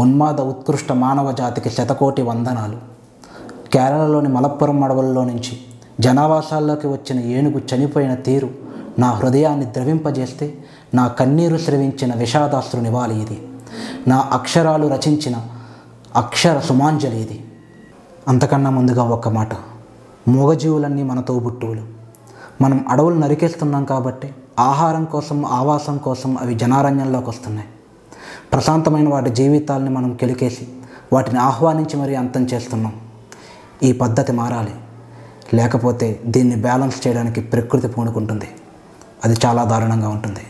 ఉన్మాద ఉత్కృష్ట మానవ జాతికి శతకోటి వందనాలు. కేరళలోని మలప్పురం అడవుల్లో నుంచి జనావాసాల్లోకి వచ్చిన ఏనుగు చనిపోయిన తీరు నా హృదయాన్ని ద్రవింపజేస్తే నా కన్నీరు స్రవించిన విషాదాస్త్రు నివాళి ఇది. నా అక్షరాలు రచించిన అక్షర సుమాంజలి ఇది. అంతకన్నా ముందుగా ఒక్క మాట. మూగజీవులన్నీ మన తోబుట్టువులు మనం అడవులు నరికేస్తున్నాం కాబట్టి ఆహారం కోసం ఆవాసం కోసం అవి జనారణ్యంలోకి వస్తున్నాయి. ప్రశాంతమైన వాటి జీవితాలని మనం కెలికేసి వాటిని ఆహ్వానించి మరీ అంతం చేస్తున్నాం. ఈ పద్ధతి మారాలి. లేకపోతే దీన్ని బ్యాలెన్స్ చేయడానికి ప్రకృతి పూనుకుంటుంది. అది చాలా దారుణంగా ఉంటుంది.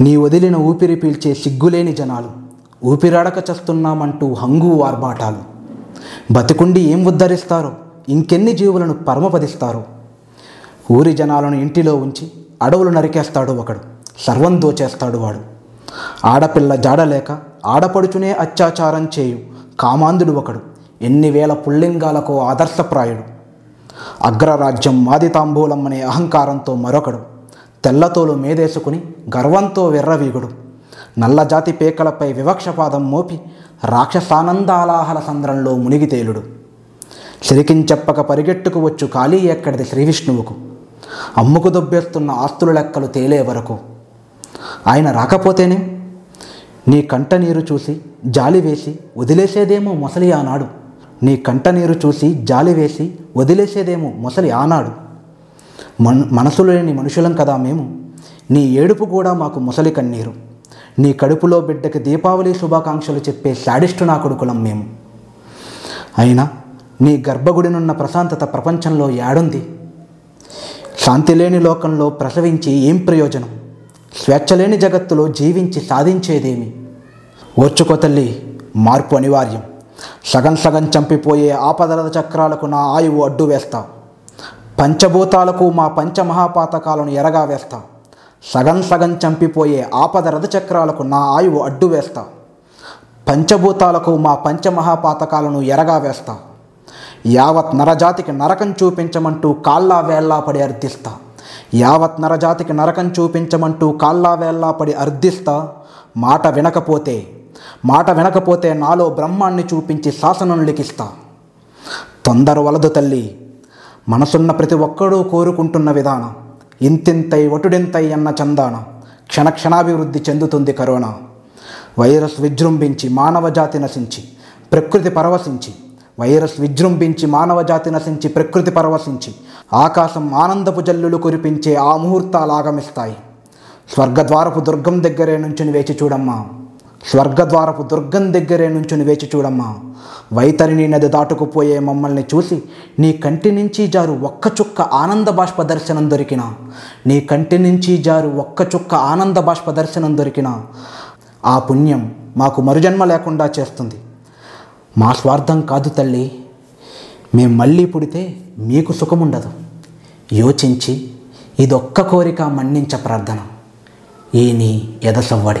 నీ వదిలిన ఊపిరి పీల్చే సిగ్గులేని జనాలు ఊపిరాడక చస్తున్నామంటూ హంగు ఆర్భాటాలు. బతికుండి ఏం ఉద్ధరిస్తారో ఇంకెన్ని జీవులను పరమపదిస్తారో. ఊరి జనాలను ఇంటిలో ఉంచి అడవులు నరికేస్తాడు ఒకడు. సర్వం దోచేస్తాడు వాడు. ఆడపిల్ల జాడలేక ఆడపడుచునే అత్యాచారం చేయు కామాంధుడు ఒకడు. ఎన్ని వేల పుల్లింగాలకు ఆదర్శప్రాయుడు. అగ్రరాజ్యం మాది తాంబూలం అనే అహంకారంతో మరొకడు. తెల్లతోలు మేదేసుకుని గర్వంతో వెర్రవీగుడు. నల్లజాతి పేకలపై వివక్షపాదం మోపి రాక్షసానందాలాహల సంద్రంలో మునిగితేలుడు సిరికించెప్పక పరిగెట్టుకు వచ్చు ఖాళీ ఎక్కడిది శ్రీవిష్ణువుకు. అమ్ముకు దొబ్బేస్తున్న ఆస్తుల లెక్కలు తేలే వరకు. ఆయన రాకపోతేనే నీ కంట నీరు చూసి జాలి వేసి వదిలేసేదేమో మొసలి ఆనాడు. నీ కంట నీరు చూసి జాలి వేసి వదిలేసేదేమో మొసలి ఆనాడు. మన మనసు లేని మనుషులం కదా మేము. నీ ఏడుపు కూడా మాకు ముసలి కన్నీరు. నీ కడుపులో బిడ్డకి దీపావళి శుభాకాంక్షలు చెప్పే శాడిస్టు నా కొడుకులం మేము. అయినా నీ గర్భగుడినున్న ప్రశాంతత ప్రపంచంలో యాడుంది శాంతి లేని లోకంలో ప్రసవించి ఏం ప్రయోజనం? స్వేచ్ఛ లేని జగత్తులో జీవించి సాధించేదేమి? ఓర్చుకో తల్లి మార్పు అనివార్యం. సగం సగం చంపిపోయే ఆపదల చక్రాలకు నా ఆయువు అడ్డు వేస్తా పంచభూతాలకు మా పంచమహాపాతకాలను ఎరగా వేస్తా సగం సగం చంపిపోయే ఆపద రథచక్రాలకు నా ఆయువు అడ్డు వేస్తా పంచభూతాలకు మా పంచమహాపాతకాలను ఎరగా వేస్తా యావత్ నరజాతికి నరకం చూపించమంటూ కాళ్ళా వేళ్ళా పడి అర్థిస్తా యావత్ నరజాతికి నరకం చూపించమంటూ కాళ్ళా వేళ్ళా పడి అర్థిస్తా మాట వినకపోతే మాట వినకపోతే నాలో బ్రహ్మాన్ని చూపించి శాసనం లిఖిస్తా. తొందర వలదు తల్లి మనసున్న ప్రతి ఒక్కడూ కోరుకుంటున్న విధానం ఇంతింతై ఒటుడింతై అన్న చందాన క్షణ క్షణాభివృద్ధి చెందుతుంది కరోనా. వైరస్ విజృంభించి మానవ జాతి నశించి ప్రకృతి పరవశించి వైరస్ విజృంభించి మానవజాతి నశించి ప్రకృతి పరవశించి ఆకాశం ఆనందపు జల్లులు కురిపించే ఆ ముహూర్తాలు ఆగమిస్తాయి స్వర్గద్వారపు దుర్గం దగ్గరే నుంచుని వేచి చూడమ్మా. స్వర్గద్వారపు దుర్గం దగ్గరే నుంచుని వేచి చూడమ్మా. వైతరిని నది దాటుకుపోయే మమ్మల్ని చూసి నీ కంటి నుంచి జారు ఒక్క చుక్క ఆనంద బాష్ప దర్శనం దొరికిన. నీ కంటి నుంచి జారు ఒక్క చుక్క ఆనంద బాష్ప దర్శనం దొరికిన. ఆ పుణ్యం మాకు మరుజన్మ లేకుండా చేస్తుంది. మా స్వార్థం కాదు తల్లి. మేము మళ్ళీ పుడితే మీకు సుఖముండదు. యోచించి ఇదొక్క కోరిక మన్నించ ప్రార్థన. ఈ నీ ఎదసవ్వడి.